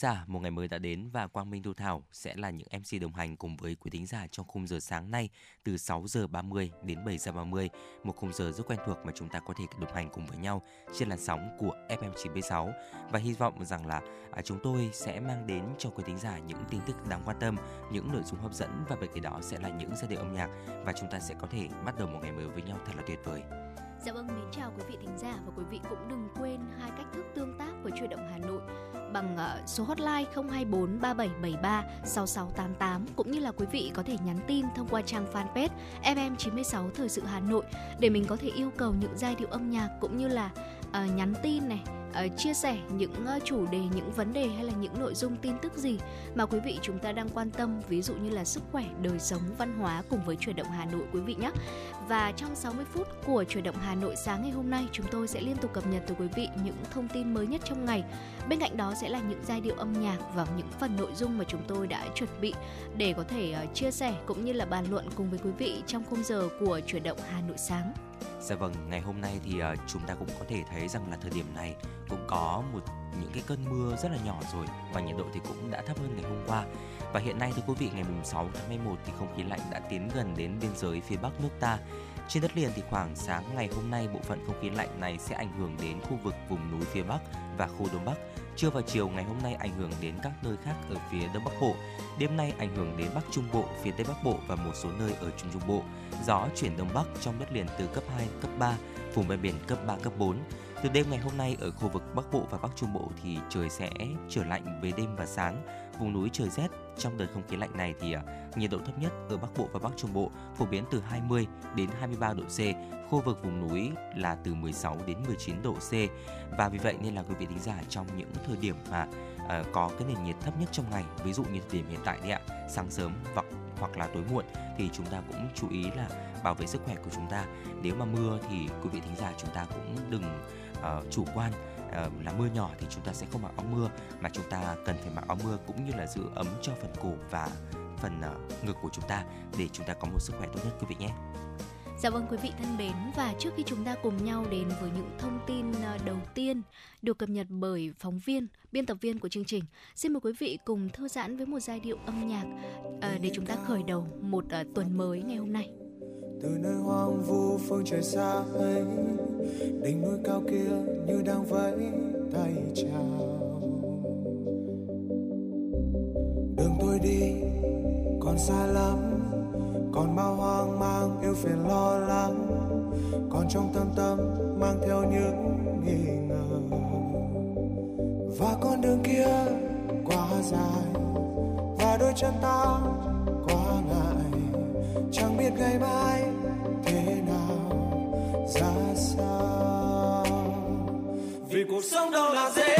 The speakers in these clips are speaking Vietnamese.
Giả, một ngày mới đã đến và Quang Minh Thu Thảo sẽ là những MC đồng hành cùng với quý thính giả trong khung giờ sáng nay từ 6 giờ 30 đến 7 giờ 30, một khung giờ rất quen thuộc mà chúng ta có thể đồng hành cùng với nhau trên làn sóng của FM 96 và hy vọng rằng là à, chúng tôi sẽ mang đến cho quý thính giả những tin tức đáng quan tâm, những nội dung hấp dẫn và bên cạnh đó sẽ là những giai điệu âm nhạc và chúng ta sẽ có thể bắt đầu một ngày mới với nhau thật là tuyệt vời. Dạ vâng, mến chào quý vị thính giả và quý vị cũng đừng quên hai cách thức tương tác với Chuyển động Hà Nội bằng ờ, số hotline 024 3773 6688 cũng như là quý vị có thể nhắn tin thông qua trang fanpage FM96 Thời sự Hà Nội để mình có thể yêu cầu những giai điệu âm nhạc cũng như là uh, nhắn tin này uh, chia sẻ những uh, chủ đề, những vấn đề hay là những nội dung tin tức gì mà quý vị chúng ta đang quan tâm, ví dụ như là sức khỏe, đời sống, văn hóa cùng với chuyển động Hà Nội quý vị nhé. Và trong 60 phút của chuyển động Hà Nội sáng ngày hôm nay, chúng tôi sẽ liên tục cập nhật tới quý vị những thông tin mới nhất trong ngày. Bên cạnh đó sẽ là những giai điệu âm nhạc và những phần nội dung mà chúng tôi đã chuẩn bị để có thể uh, chia sẻ cũng như là bàn luận cùng với quý vị trong khung giờ của chuyển động Hà Nội sáng. Dạ vâng, ngày hôm nay thì uh, chúng ta cũng có thể thấy rằng là thời điểm này cũng có một những cái cơn mưa rất là nhỏ rồi và nhiệt độ thì cũng đã thấp hơn ngày hôm qua. Và hiện nay thưa quý vị ngày mùng 6 tháng 11 thì không khí lạnh đã tiến gần đến biên giới phía bắc nước ta. Trên đất liền thì khoảng sáng ngày hôm nay bộ phận không khí lạnh này sẽ ảnh hưởng đến khu vực vùng núi phía Bắc và khu Đông Bắc. Trưa và chiều ngày hôm nay ảnh hưởng đến các nơi khác ở phía Đông Bắc Bộ. Đêm nay ảnh hưởng đến Bắc Trung Bộ, phía Tây Bắc Bộ và một số nơi ở Trung Trung Bộ. Gió chuyển Đông Bắc trong đất liền từ cấp 2, cấp 3, vùng ven biển cấp 3, cấp 4. Từ đêm ngày hôm nay ở khu vực Bắc Bộ và Bắc Trung Bộ thì trời sẽ trở lạnh về đêm và sáng. Vùng núi trời rét. Trong đợt không khí lạnh này thì à, nhiệt độ thấp nhất ở Bắc Bộ và Bắc Trung Bộ phổ biến từ 20 đến 23 độ C, khu vực vùng núi là từ 16 đến 19 độ C. Và vì vậy nên là quý vị thính giả trong những thời điểm mà uh, có cái nền nhiệt thấp nhất trong ngày, ví dụ như thời điểm hiện tại đấy ạ, sáng sớm hoặc hoặc là tối muộn thì chúng ta cũng chú ý là bảo vệ sức khỏe của chúng ta. Nếu mà mưa thì quý vị thính giả chúng ta cũng đừng uh, chủ quan uh, là mưa nhỏ thì chúng ta sẽ không mặc áo mưa mà chúng ta cần phải mặc áo mưa cũng như là giữ ấm cho phần cổ và phần uh, ngực của chúng ta để chúng ta có một sức khỏe tốt nhất quý vị nhé. Dạ vâng quý vị thân mến và trước khi chúng ta cùng nhau đến với những thông tin ờ, đầu tiên được cập nhật bởi phóng viên, biên tập viên của chương trình, xin mời quý vị cùng thư giãn với một giai điệu âm nhạc ờ, để chúng ta khởi đầu một tuần mới ngày hôm nay từ nơi hoang vu phương trời xa ấy, đỉnh núi cao kia như đang vẫy tay chào. Đường tôi đi còn xa lắm, còn bao hoang mang yêu phiền lo lắng, còn trong tâm tâm mang theo những nghi ngờ. Và con đường kia quá dài, và đôi chân ta quá ngắn chẳng biết ngày mai thế nào ra sao. Vì cuộc sống đâu là dễ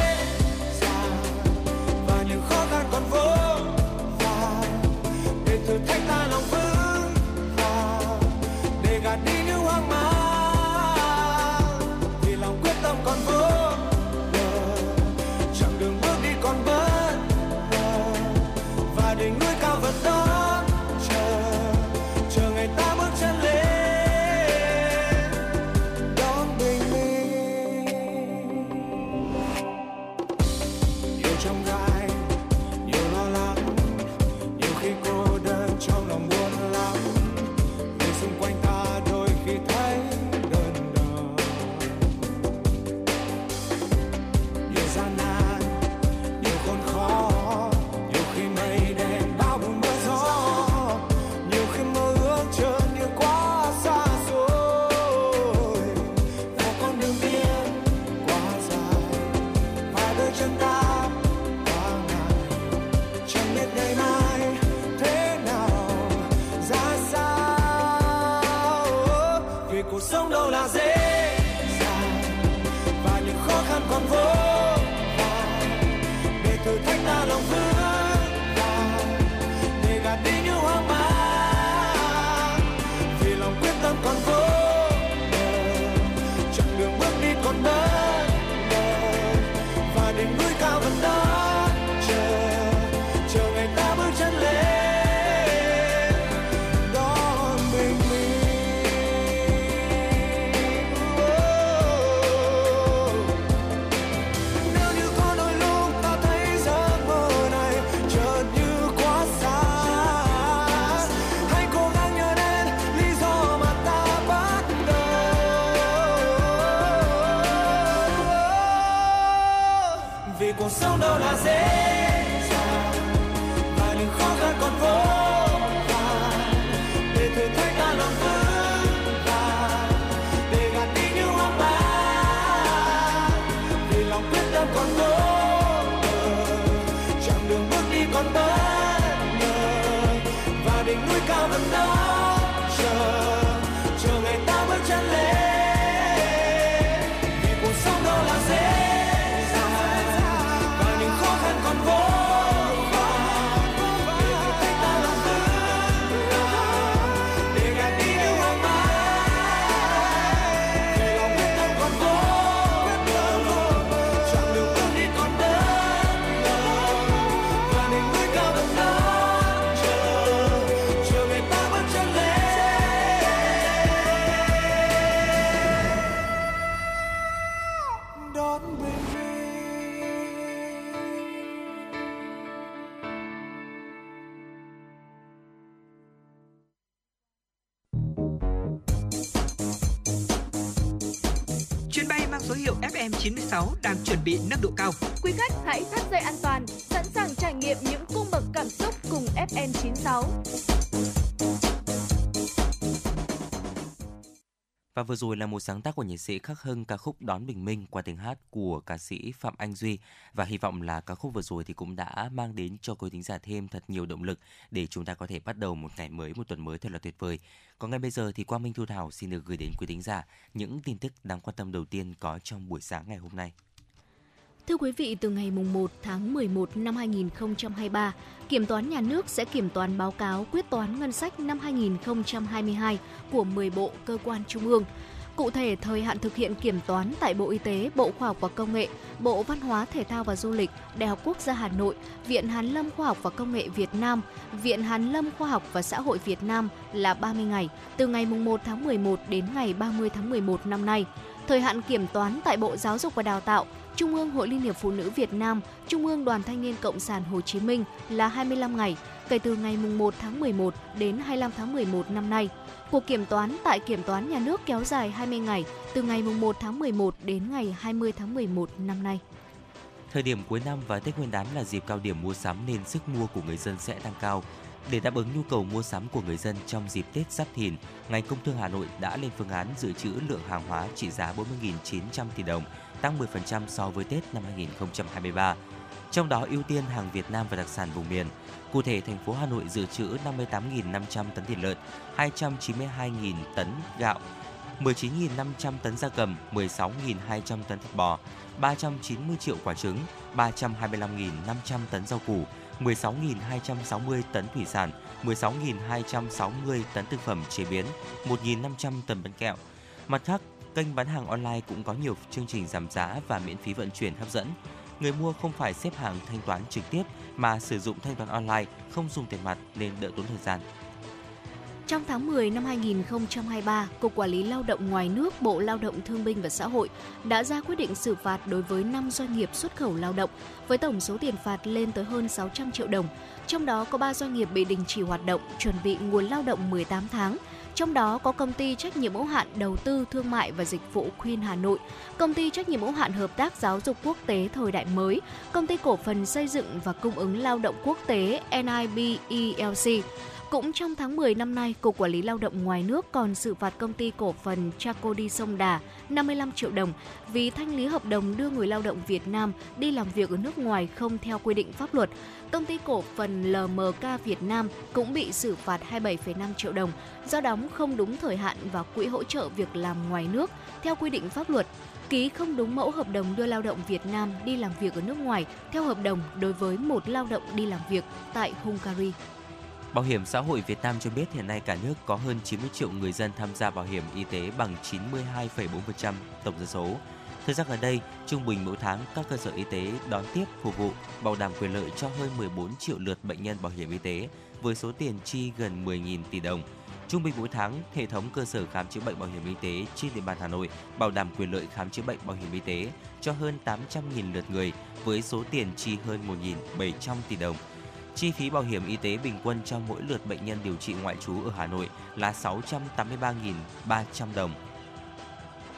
vừa rồi là một sáng tác của nhạc sĩ Khắc Hưng ca khúc Đón Bình Minh qua tiếng hát của ca sĩ Phạm Anh Duy và hy vọng là ca khúc vừa rồi thì cũng đã mang đến cho quý thính giả thêm thật nhiều động lực để chúng ta có thể bắt đầu một ngày mới, một tuần mới thật là tuyệt vời. Còn ngay bây giờ thì Quang Minh Thu Thảo xin được gửi đến quý thính giả những tin tức đáng quan tâm đầu tiên có trong buổi sáng ngày hôm nay. Thưa quý vị, từ ngày mùng 1 tháng 11 năm 2023, Kiểm toán Nhà nước sẽ kiểm toán báo cáo quyết toán ngân sách năm 2022 của 10 bộ cơ quan trung ương. Cụ thể, thời hạn thực hiện kiểm toán tại Bộ Y tế, Bộ Khoa học và Công nghệ, Bộ Văn hóa, Thể thao và Du lịch, Đại học Quốc gia Hà Nội, Viện Hàn lâm Khoa học và Công nghệ Việt Nam, Viện Hàn lâm Khoa học và Xã hội Việt Nam là 30 ngày, từ ngày mùng 1 tháng 11 đến ngày 30 tháng 11 năm nay. Thời hạn kiểm toán tại Bộ Giáo dục và Đào tạo, Trung ương Hội Liên hiệp Phụ nữ Việt Nam, Trung ương Đoàn Thanh niên Cộng sản Hồ Chí Minh là 25 ngày, kể từ ngày 1 tháng 11 đến 25 tháng 11 năm nay. Cuộc kiểm toán tại Kiểm toán Nhà nước kéo dài 20 ngày, từ ngày 1 tháng 11 đến ngày 20 tháng 11 năm nay. Thời điểm cuối năm và Tết Nguyên đán là dịp cao điểm mua sắm nên sức mua của người dân sẽ tăng cao. Để đáp ứng nhu cầu mua sắm của người dân trong dịp Tết Giáp Thìn, ngành công thương Hà Nội đã lên phương án dự trữ lượng hàng hóa trị giá 40.900 tỷ đồng, tăng 10% so với Tết năm 2023. Trong đó ưu tiên hàng Việt Nam và đặc sản vùng miền. Cụ thể, thành phố Hà Nội dự trữ 58.500 tấn thịt lợn, 292.000 tấn gạo, 19.500 tấn da cầm, 16.200 tấn thịt bò, 390 triệu quả trứng, 325.500 tấn rau củ, 16.260 tấn thủy sản, 16.260 tấn thực phẩm chế biến, 1.500 tấn bánh kẹo. Mặt khác, kênh bán hàng online cũng có nhiều chương trình giảm giá và miễn phí vận chuyển hấp dẫn. Người mua không phải xếp hàng thanh toán trực tiếp mà sử dụng thanh toán online, không dùng tiền mặt nên đỡ tốn thời gian. Trong tháng 10 năm 2023, Cục Quản lý Lao động ngoài nước Bộ Lao động Thương binh và Xã hội đã ra quyết định xử phạt đối với 5 doanh nghiệp xuất khẩu lao động với tổng số tiền phạt lên tới hơn 600 triệu đồng. Trong đó có 3 doanh nghiệp bị đình chỉ hoạt động, chuẩn bị nguồn lao động 18 tháng. Trong đó có công ty trách nhiệm hữu hạn đầu tư thương mại và dịch vụ Queen Hà Nội, công ty trách nhiệm hữu hạn hợp tác giáo dục quốc tế thời đại mới, công ty cổ phần xây dựng và cung ứng lao động quốc tế NIBELC, cũng trong tháng 10 năm nay, Cục Quản lý Lao động ngoài nước còn xử phạt công ty cổ phần Chacodi Sông Đà 55 triệu đồng vì thanh lý hợp đồng đưa người lao động Việt Nam đi làm việc ở nước ngoài không theo quy định pháp luật. Công ty cổ phần LMK Việt Nam cũng bị xử phạt 27,5 triệu đồng do đóng không đúng thời hạn vào quỹ hỗ trợ việc làm ngoài nước theo quy định pháp luật ký không đúng mẫu hợp đồng đưa lao động Việt Nam đi làm việc ở nước ngoài theo hợp đồng đối với một lao động đi làm việc tại Hungary. Bảo hiểm xã hội Việt Nam cho biết hiện nay cả nước có hơn 90 triệu người dân tham gia bảo hiểm y tế bằng 92,4% tổng dân số. Thời gian gần đây, trung bình mỗi tháng các cơ sở y tế đón tiếp, phục vụ, bảo đảm quyền lợi cho hơn 14 triệu lượt bệnh nhân bảo hiểm y tế với số tiền chi gần 10.000 tỷ đồng. Trung bình mỗi tháng, hệ thống cơ sở khám chữa bệnh bảo hiểm y tế trên địa bàn Hà Nội bảo đảm quyền lợi khám chữa bệnh bảo hiểm y tế cho hơn 800.000 lượt người với số tiền chi hơn 1.700 tỷ đồng. Chi phí bảo hiểm y tế bình quân cho mỗi lượt bệnh nhân điều trị ngoại trú ở Hà Nội là 683.300 đồng.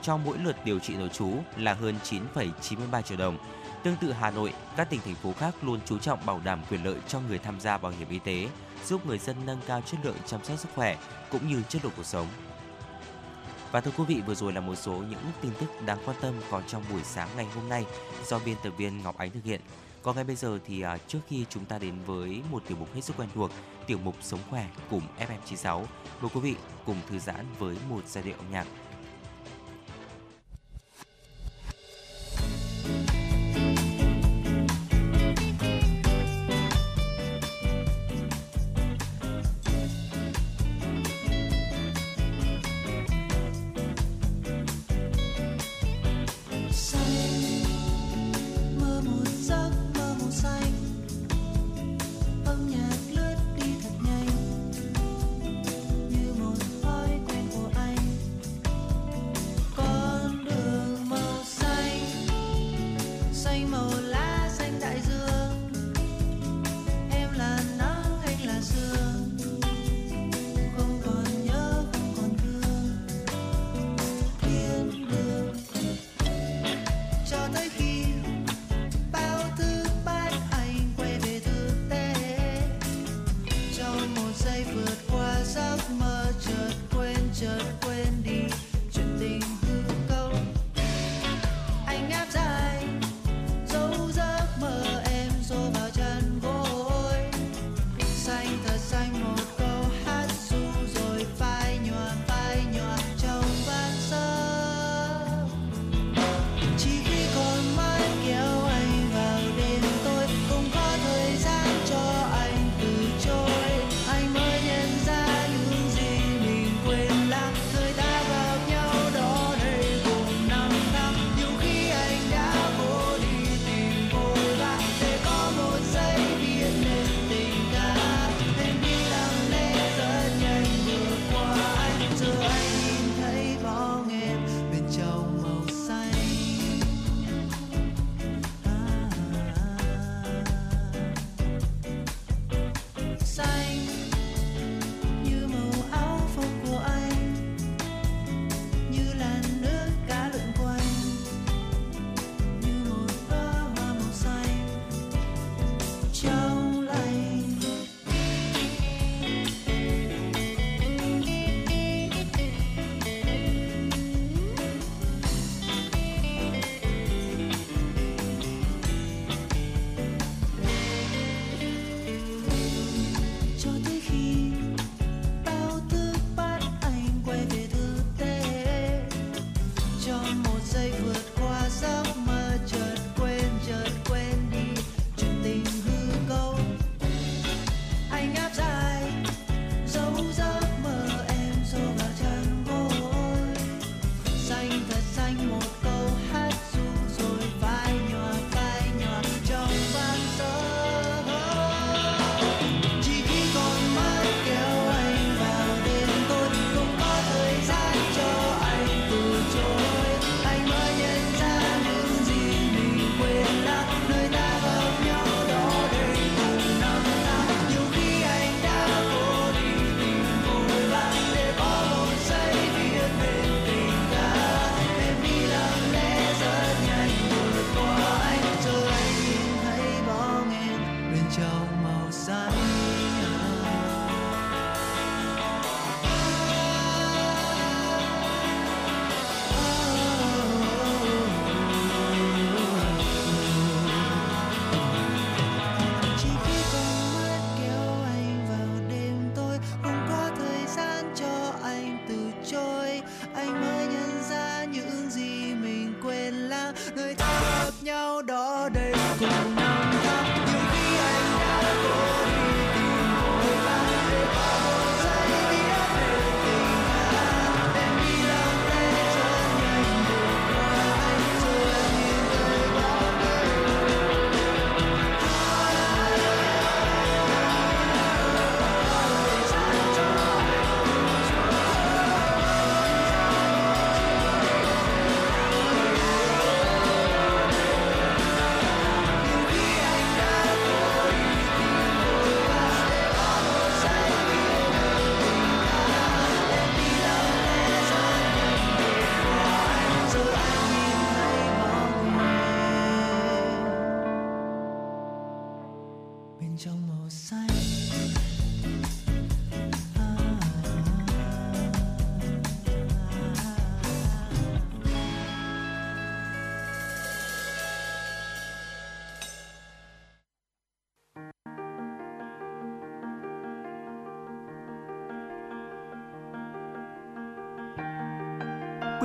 cho mỗi lượt điều trị nội trú là hơn 9,93 triệu đồng. Tương tự Hà Nội, các tỉnh thành phố khác luôn chú trọng bảo đảm quyền lợi cho người tham gia bảo hiểm y tế, giúp người dân nâng cao chất lượng chăm sóc sức khỏe cũng như chất lượng cuộc sống. Và thưa quý vị, vừa rồi là một số những tin tức đáng quan tâm có trong buổi sáng ngày hôm nay do biên tập viên Ngọc Ánh thực hiện. Còn ngay bây giờ thì à, trước khi chúng ta đến với một tiểu mục hết sức quen thuộc, tiểu mục Sống khỏe cùng FM96, mời quý vị cùng thư giãn với một giai điệu âm nhạc.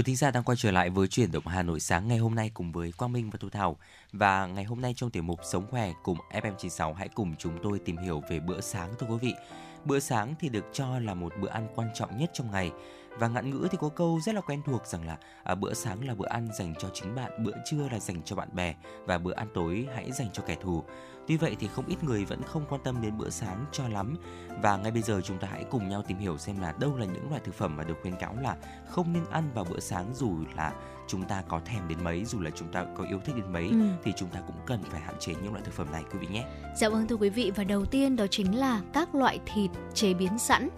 Quý thính giả đang quay trở lại với chuyển động Hà Nội sáng ngày hôm nay cùng với Quang Minh và Thu Thảo. Và ngày hôm nay trong tiểu mục Sống khỏe cùng FM96 hãy cùng chúng tôi tìm hiểu về bữa sáng thưa quý vị. Bữa sáng thì được cho là một bữa ăn quan trọng nhất trong ngày. Và ngạn ngữ thì có câu rất là quen thuộc rằng là à, bữa sáng là bữa ăn dành cho chính bạn, bữa trưa là dành cho bạn bè và bữa ăn tối hãy dành cho kẻ thù. Tuy vậy thì không ít người vẫn không quan tâm đến bữa sáng cho lắm và ngay bây giờ chúng ta hãy cùng nhau tìm hiểu xem là đâu là những loại thực phẩm mà được khuyến cáo là không nên ăn vào bữa sáng dù là chúng ta có thèm đến mấy dù là chúng ta có yêu thích đến mấy Ừ. thì chúng ta cũng cần phải hạn chế những loại thực phẩm này quý vị nhé. Dạ vâng thưa quý vị và đầu tiên đó chính là các loại thịt chế biến sẵn.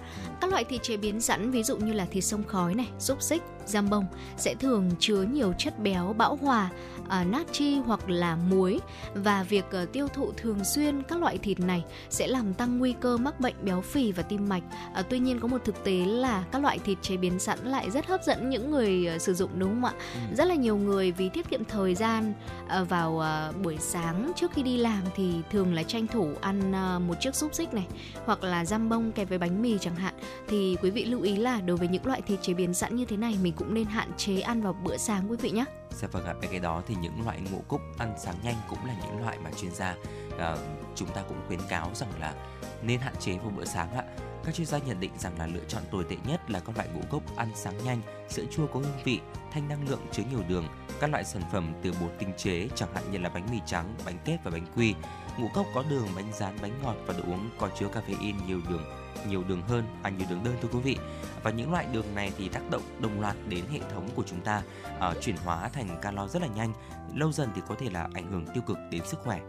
Các loại thịt chế biến sẵn ví dụ như là thịt sông khói này, xúc xích, giam bông sẽ thường chứa nhiều chất béo bão hòa, à, natri hoặc là muối và việc ờ, tiêu thụ thường xuyên các loại thịt này sẽ làm tăng nguy cơ mắc bệnh béo phì và tim mạch. À, tuy nhiên có một thực tế là các loại thịt chế biến sẵn lại rất hấp dẫn những người ờ, sử dụng đúng không ạ? Ừ. Rất là nhiều người vì tiết kiệm thời gian ờ, vào ờ, buổi sáng trước khi đi làm thì thường là tranh thủ ăn ờ, một chiếc xúc xích này hoặc là răm bông kèm với bánh mì chẳng hạn thì quý vị lưu ý là đối với những loại thịt chế biến sẵn như thế này mình cũng nên hạn chế ăn vào bữa sáng quý vị nhé. Dạ vâng ạ, bên cái đó thì những loại ngũ cốc ăn sáng nhanh cũng là những loại mà chuyên gia uh, chúng ta cũng khuyến cáo rằng là nên hạn chế vào bữa sáng ạ. Các chuyên gia nhận định rằng là lựa chọn tồi tệ nhất là các loại ngũ cốc ăn sáng nhanh, sữa chua có hương vị, thanh năng lượng chứa nhiều đường, các loại sản phẩm từ bột tinh chế chẳng hạn như là bánh mì trắng, bánh kép và bánh quy. Ngũ cốc có đường, bánh rán, bánh ngọt và đồ uống có chứa caffeine nhiều đường nhiều đường hơn, à nhiều đường đơn thưa quý vị. Và những loại đường này thì tác động đồng loạt đến hệ thống của chúng ta, ờ, chuyển hóa thành calo rất là nhanh, lâu dần thì có thể là ảnh hưởng tiêu cực đến sức khỏe.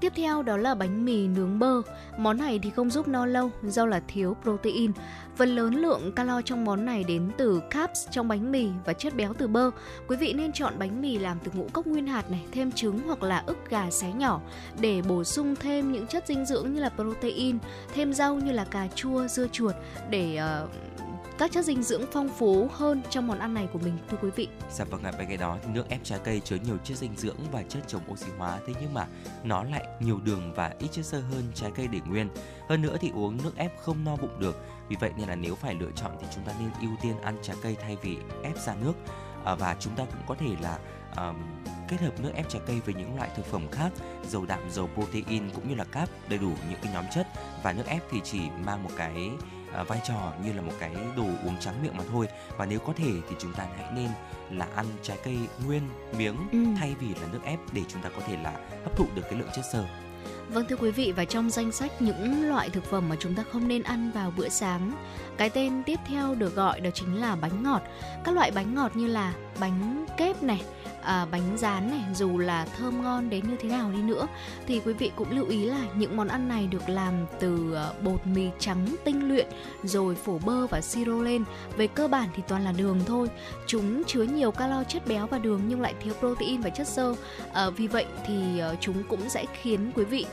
Tiếp theo đó là bánh mì nướng bơ. Món này thì không giúp no lâu do là thiếu protein. Phần lớn lượng calo trong món này đến từ carbs trong bánh mì và chất béo từ bơ. Quý vị nên chọn bánh mì làm từ ngũ cốc nguyên hạt này, thêm trứng hoặc là ức gà xé nhỏ để bổ sung thêm những chất dinh dưỡng như là protein, thêm rau như là cà chua, dưa chuột để uh, các chất dinh dưỡng phong phú hơn trong món ăn này của mình thưa quý vị. Dạ vâng ạ, bên cái đó thì nước ép trái cây chứa nhiều chất dinh dưỡng và chất chống oxy hóa thế nhưng mà nó lại nhiều đường và ít chất xơ hơn trái cây để nguyên. Hơn nữa thì uống nước ép không no bụng được. Vì vậy nên là nếu phải lựa chọn thì chúng ta nên ưu tiên ăn trái cây thay vì ép ra nước. À, và chúng ta cũng có thể là um, kết hợp nước ép trái cây với những loại thực phẩm khác giàu đạm, giàu protein cũng như là cáp đầy đủ những cái nhóm chất và nước ép thì chỉ mang một cái à, vai trò như là một cái đồ uống trắng miệng mà thôi và nếu có thể thì chúng ta hãy nên là ăn trái cây nguyên miếng Ừ. thay vì là nước ép để chúng ta có thể là hấp thụ được cái lượng chất xơ Vâng thưa quý vị và trong danh sách những loại thực phẩm mà chúng ta không nên ăn vào bữa sáng, cái tên tiếp theo được gọi đó chính là bánh ngọt. Các loại bánh ngọt như là bánh kép này, à, bánh rán này dù là thơm ngon đến như thế nào đi nữa thì quý vị cũng lưu ý là những món ăn này được làm từ à, bột mì trắng tinh luyện rồi phổ bơ và siro lên. Về cơ bản thì toàn là đường thôi. Chúng chứa nhiều calo chất béo và đường nhưng lại thiếu protein và chất xơ. à, vì vậy thì à, chúng cũng sẽ khiến quý vị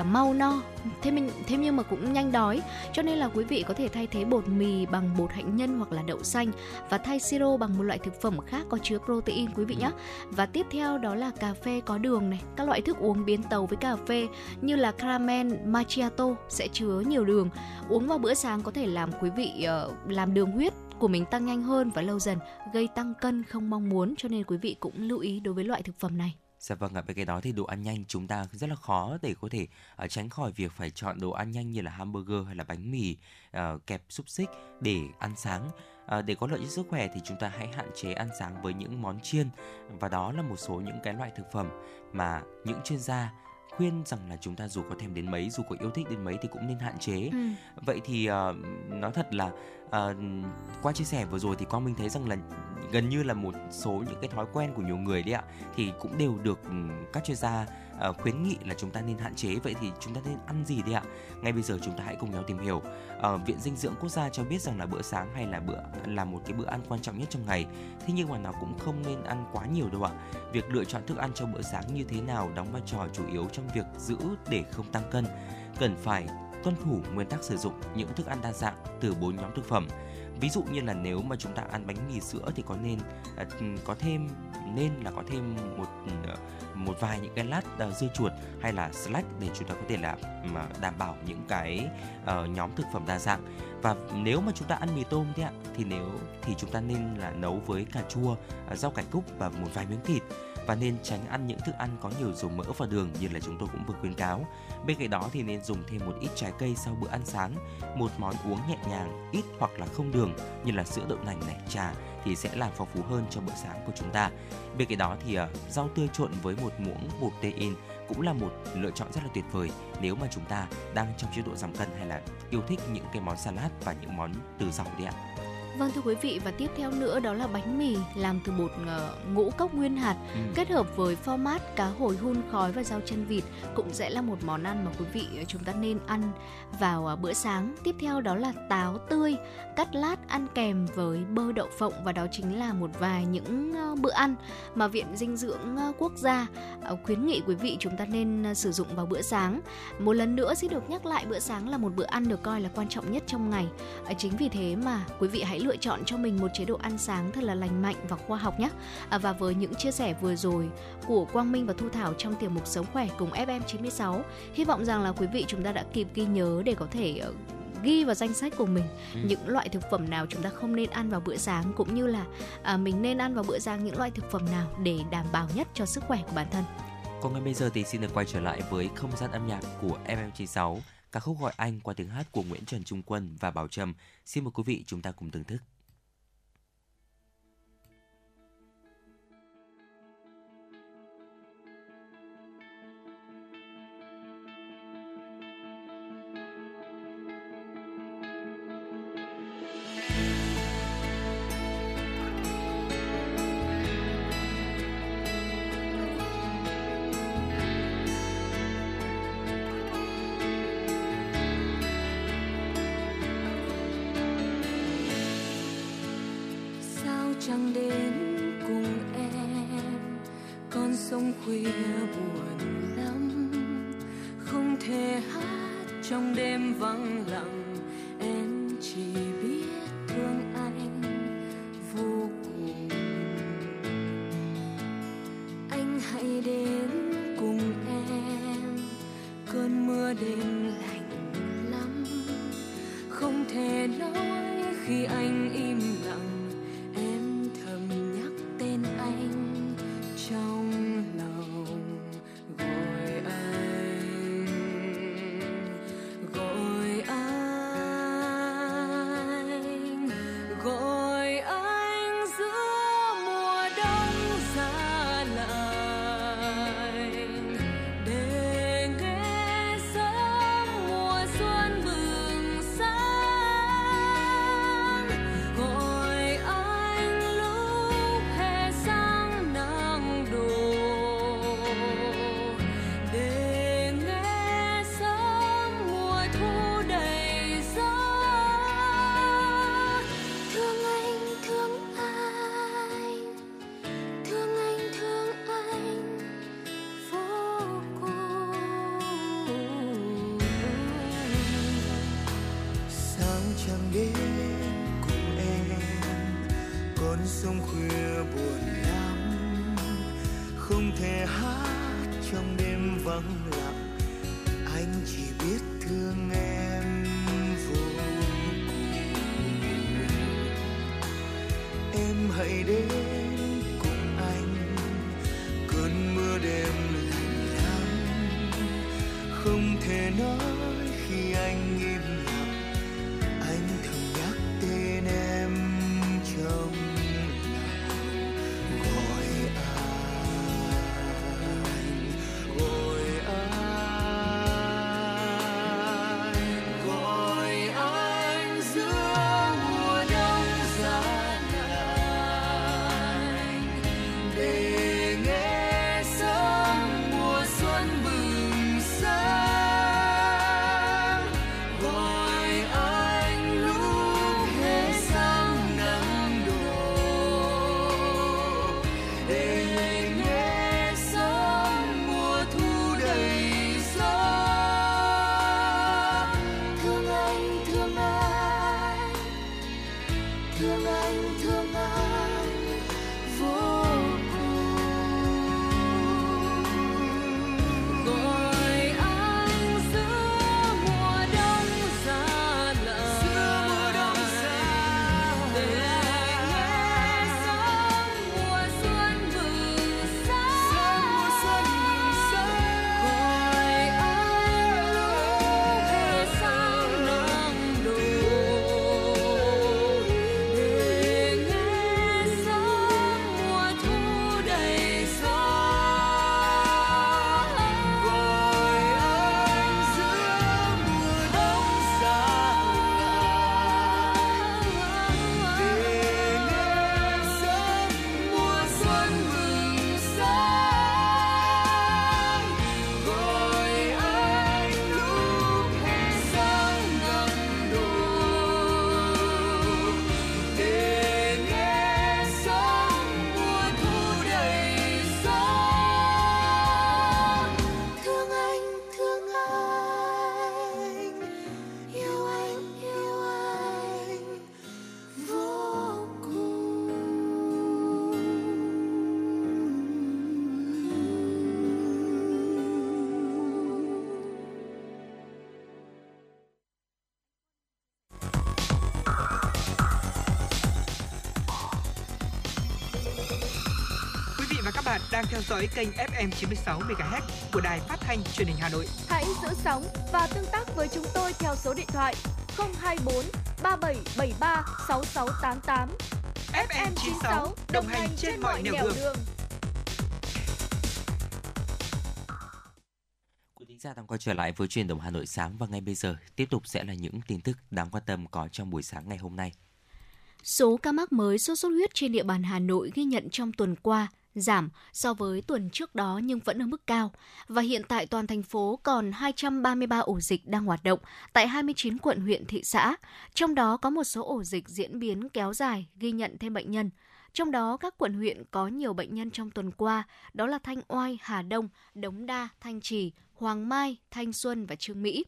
uh, mau no. Thế mình thế nhưng mà cũng nhanh đói. Cho nên là quý vị có thể thay thế bột mì bằng bột hạnh nhân hoặc là đậu xanh và thay siro bằng một loại thực phẩm khác có chứa protein quý vị nhé và tiếp theo đó là cà phê có đường này. Các loại thức uống biến tấu với cà phê như là caramel macchiato sẽ chứa nhiều đường. Uống vào bữa sáng có thể làm quý vị uh, làm đường huyết của mình tăng nhanh hơn và lâu dần gây tăng cân không mong muốn. Cho nên quý vị cũng lưu ý đối với loại thực phẩm này. Dạ vâng ạ, bên cái đó thì đồ ăn nhanh chúng ta rất là khó để có thể ờ, tránh khỏi việc phải chọn đồ ăn nhanh như là hamburger hay là bánh mì ờ, kẹp xúc xích để ăn sáng. Ờ, để có lợi cho sức khỏe thì chúng ta hãy hạn chế ăn sáng với những món chiên và đó là một số những cái loại thực phẩm mà những chuyên gia khuyên rằng là chúng ta dù có thèm đến mấy, dù có yêu thích đến mấy thì cũng nên hạn chế. Ừ. Vậy thì ờ, nói thật là à, qua chia sẻ vừa rồi thì quang minh thấy rằng là gần như là một số những cái thói quen của nhiều người đấy ạ thì cũng đều được ừ, các chuyên gia uh, khuyến nghị là chúng ta nên hạn chế. Vậy thì chúng ta nên ăn gì đấy ạ? Ngay bây giờ chúng ta hãy cùng nhau tìm hiểu. Uh, viện dinh dưỡng quốc gia cho biết rằng là bữa sáng hay là bữa là một cái bữa ăn quan trọng nhất trong ngày. Thế nhưng mà nó cũng không nên ăn quá nhiều đâu ạ. Việc lựa chọn thức ăn cho bữa sáng như thế nào đóng vai trò chủ yếu trong việc giữ để không tăng cân cần phải tuân thủ nguyên tắc sử dụng những thức ăn đa dạng từ bốn nhóm thực phẩm. Ví dụ như là nếu mà chúng ta ăn bánh mì sữa thì có nên à, có thêm nên là có thêm một một vài những cái lát à, dưa chuột hay là slack để chúng ta có thể là mà đảm bảo những cái uh, nhóm thực phẩm đa dạng. Và nếu mà chúng ta ăn mì tôm thì ạ thì nếu thì chúng ta nên là nấu với cà chua à, rau cải cúc và một vài miếng thịt và nên tránh ăn những thức ăn có nhiều dầu mỡ và đường như là chúng tôi cũng vừa khuyến cáo. Bên cạnh đó thì nên dùng thêm một ít trái cây sau bữa ăn sáng, một món uống nhẹ nhàng, ít hoặc là không đường như là sữa đậu nành này, trà thì sẽ làm phong phú hơn cho bữa sáng của chúng ta. Bên cạnh đó thì uh, rau tươi trộn với một muỗng bột protein cũng là một lựa chọn rất là tuyệt vời nếu mà chúng ta đang trong chế độ giảm cân hay là yêu thích những cái món salad và những món từ rau đấy ạ. Vâng thưa quý vị và tiếp theo nữa đó là bánh mì làm từ bột uh, ngũ cốc nguyên hạt ừ. kết hợp với format cá hồi hun khói và rau chân vịt cũng sẽ là một món ăn mà quý vị ờ, chúng ta nên ăn vào uh, bữa sáng. Tiếp theo đó là táo tươi cắt lát ăn kèm với bơ đậu phộng và đó chính là một vài những bữa ăn mà Viện Dinh dưỡng Quốc gia khuyến nghị quý vị chúng ta nên sử dụng vào bữa sáng. Một lần nữa xin được nhắc lại bữa sáng là một bữa ăn được coi là quan trọng nhất trong ngày. Chính vì thế mà quý vị hãy lựa chọn cho mình một chế độ ăn sáng thật là lành mạnh và khoa học nhé. À, và với những chia sẻ vừa rồi của Quang Minh và Thu Thảo trong tiểu mục Sống khỏe cùng FM96, hy vọng rằng là quý vị chúng ta đã kịp ghi nhớ để có thể ờ, ghi vào danh sách của mình ừ. những loại thực phẩm nào chúng ta không nên ăn vào bữa sáng cũng như là à, mình nên ăn vào bữa sáng những loại thực phẩm nào để đảm bảo nhất cho sức khỏe của bản thân. Còn ngay bây giờ thì xin được quay trở lại với không gian âm nhạc của FM96 ca khúc gọi anh qua tiếng hát của Nguyễn Trần Trung Quân và Bảo Trâm. Xin mời quý vị chúng ta cùng thưởng thức. Bạn đang theo dõi kênh FM 96 MHz của đài phát thanh truyền hình Hà Nội. Hãy giữ sóng và tương tác với chúng tôi theo số điện thoại 024 3773 6688. FM 96 đồng hành trên mọi nẻo đường. Quý thính giả đang quay trở lại với truyền động Hà Nội sáng và ngay bây giờ tiếp tục sẽ là những tin tức đáng quan tâm có trong buổi sáng ngày hôm nay. Số ca mắc mới sốt xuất huyết trên địa bàn Hà Nội ghi nhận trong tuần qua giảm so với tuần trước đó nhưng vẫn ở mức cao. Và hiện tại toàn thành phố còn 233 ổ dịch đang hoạt động tại 29 quận huyện thị xã. Trong đó có một số ổ dịch diễn biến kéo dài ghi nhận thêm bệnh nhân. Trong đó các quận huyện có nhiều bệnh nhân trong tuần qua đó là Thanh Oai, Hà Đông, Đống Đa, Thanh Trì, Hoàng Mai, Thanh Xuân và Trương Mỹ.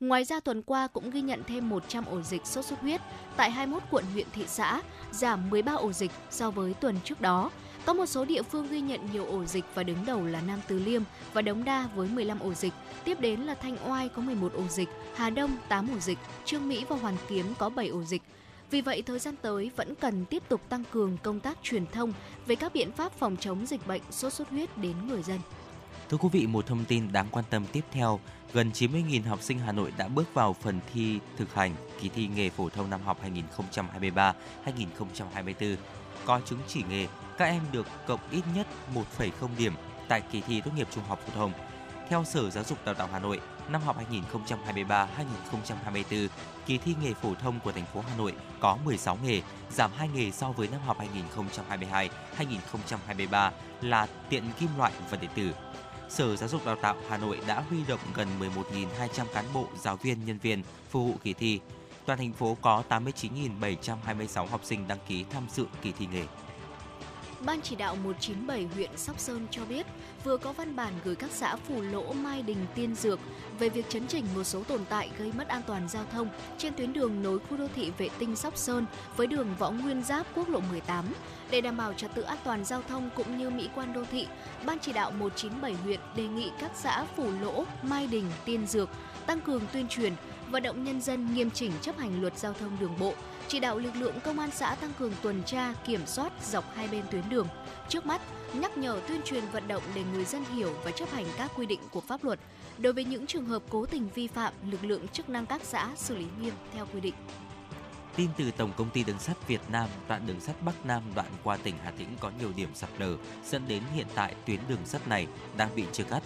Ngoài ra tuần qua cũng ghi nhận thêm 100 ổ dịch sốt xuất huyết tại 21 quận huyện thị xã, giảm 13 ổ dịch so với tuần trước đó. Có một số địa phương ghi nhận nhiều ổ dịch và đứng đầu là Nam Từ Liêm và Đống Đa với 15 ổ dịch. Tiếp đến là Thanh Oai có 11 ổ dịch, Hà Đông 8 ổ dịch, Trương Mỹ và Hoàn Kiếm có 7 ổ dịch. Vì vậy, thời gian tới vẫn cần tiếp tục tăng cường công tác truyền thông về các biện pháp phòng chống dịch bệnh sốt xuất huyết đến người dân. Thưa quý vị, một thông tin đáng quan tâm tiếp theo, gần 90.000 học sinh Hà Nội đã bước vào phần thi thực hành kỳ thi nghề phổ thông năm học 2023-2024. Có chứng chỉ nghề, các em được cộng ít nhất 1,0 điểm tại kỳ thi tốt nghiệp trung học phổ thông. Theo Sở Giáo dục Đào tạo Hà Nội, năm học 2023-2024, kỳ thi nghề phổ thông của thành phố Hà Nội có 16 nghề, giảm 2 nghề so với năm học 2022-2023 là tiện kim loại và điện tử. Sở Giáo dục Đào tạo Hà Nội đã huy động gần 11.200 cán bộ, giáo viên, nhân viên phục vụ kỳ thi. Toàn thành phố có 89.726 học sinh đăng ký tham dự kỳ thi nghề. Ban chỉ đạo 197 huyện Sóc Sơn cho biết vừa có văn bản gửi các xã Phủ Lỗ, Mai Đình, Tiên Dược về việc chấn chỉnh một số tồn tại gây mất an toàn giao thông trên tuyến đường nối khu đô thị vệ tinh Sóc Sơn với đường Võ Nguyên Giáp quốc lộ 18. Để đảm bảo trật tự an toàn giao thông cũng như mỹ quan đô thị, Ban chỉ đạo 197 huyện đề nghị các xã Phủ Lỗ, Mai Đình, Tiên Dược tăng cường tuyên truyền, vận động nhân dân nghiêm chỉnh chấp hành luật giao thông đường bộ, chỉ đạo lực lượng công an xã tăng cường tuần tra, kiểm soát dọc hai bên tuyến đường. Trước mắt, nhắc nhở tuyên truyền vận động để người dân hiểu và chấp hành các quy định của pháp luật. Đối với những trường hợp cố tình vi phạm, lực lượng chức năng các xã xử lý nghiêm theo quy định. Tin từ Tổng công ty Đường sắt Việt Nam, đoạn đường sắt Bắc Nam đoạn qua tỉnh Hà Tĩnh có nhiều điểm sạt lở, dẫn đến hiện tại tuyến đường sắt này đang bị chia cắt.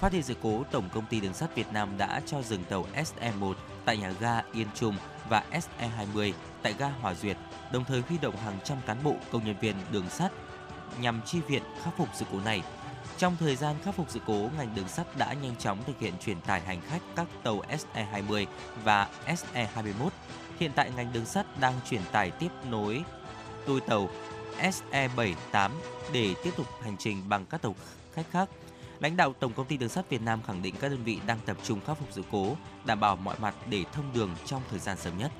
Phát hiện sự cố, Tổng công ty Đường sắt Việt Nam đã cho dừng tàu SE1 tại nhà ga Yên Trung và SE20 tại ga Hòa Duyệt, đồng thời huy động hàng trăm cán bộ, công nhân viên đường sắt nhằm chi viện khắc phục sự cố này. Trong thời gian khắc phục sự cố, ngành đường sắt đã nhanh chóng thực hiện chuyển tải hành khách các tàu SE20 và SE21. Hiện tại ngành đường sắt đang chuyển tải tiếp nối đôi tàu SE78 để tiếp tục hành trình bằng các tàu khách khác. Lãnh đạo Tổng công ty Đường sắt Việt Nam khẳng định các đơn vị đang tập trung khắc phục sự cố, đảm bảo mọi mặt để thông đường trong thời gian sớm nhất.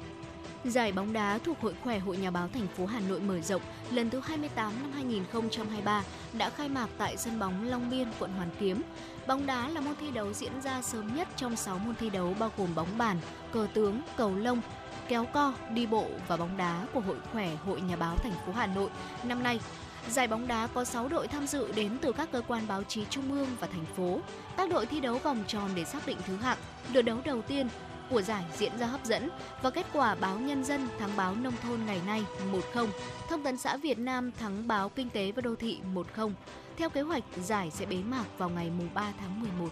Giải bóng đá thuộc Hội khỏe Hội Nhà báo thành phố Hà Nội mở rộng lần thứ 28 năm 2023 đã khai mạc tại sân bóng Long Biên, quận Hoàn Kiếm. Bóng đá là môn thi đấu diễn ra sớm nhất trong 6 môn thi đấu bao gồm bóng bàn, cờ tướng, cầu lông, kéo co, đi bộ và bóng đá của Hội khỏe Hội Nhà báo thành phố Hà Nội. Năm nay, Giải bóng đá có 6 đội tham dự đến từ các cơ quan báo chí trung ương và thành phố. Các đội thi đấu vòng tròn để xác định thứ hạng. Lượt đấu đầu tiên của giải diễn ra hấp dẫn và kết quả báo Nhân dân thắng báo Nông thôn ngày nay 1-0, Thông tấn xã Việt Nam thắng báo Kinh tế và Đô thị 1-0. Theo kế hoạch, giải sẽ bế mạc vào ngày 3 tháng 11.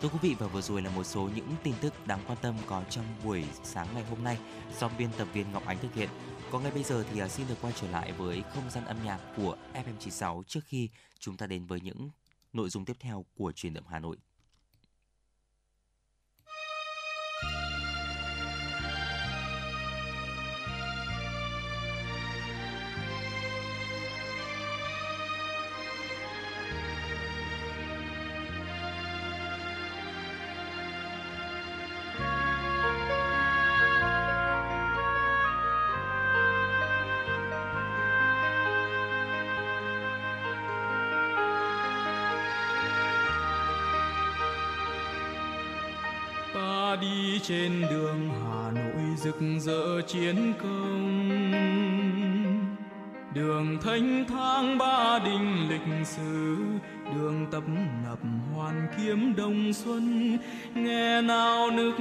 Thưa quý vị và vừa rồi là một số những tin tức đáng quan tâm có trong buổi sáng ngày hôm nay do biên tập viên Ngọc Ánh thực hiện. Còn ngay bây giờ thì à, xin được quay trở lại với không gian âm nhạc của FM96 trước khi chúng ta đến với những nội dung tiếp theo của truyền động Hà Nội. Trên đường Hà Nội rực rỡ chiến công. Đường thanh thang ba đình lịch sử, đường tập nập hoàn kiếm đông xuân. Nghe nào nức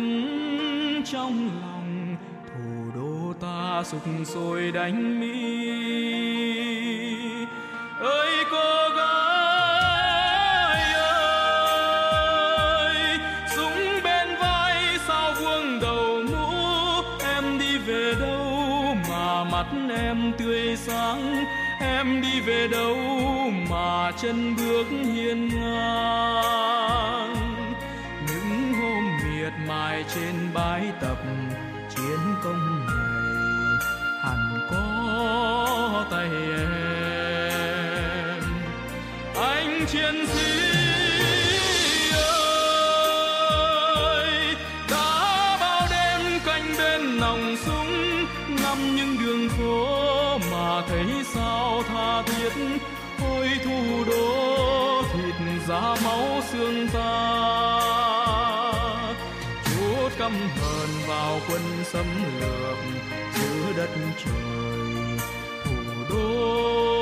trong lòng, thủ đô ta sục sôi đánh mỹ tươi sáng, em đi về đâu mà chân bước hiên ngang? Những hôm miệt mài trên bãi tập, chiến công xâm lược giữa đất trời thủ đô.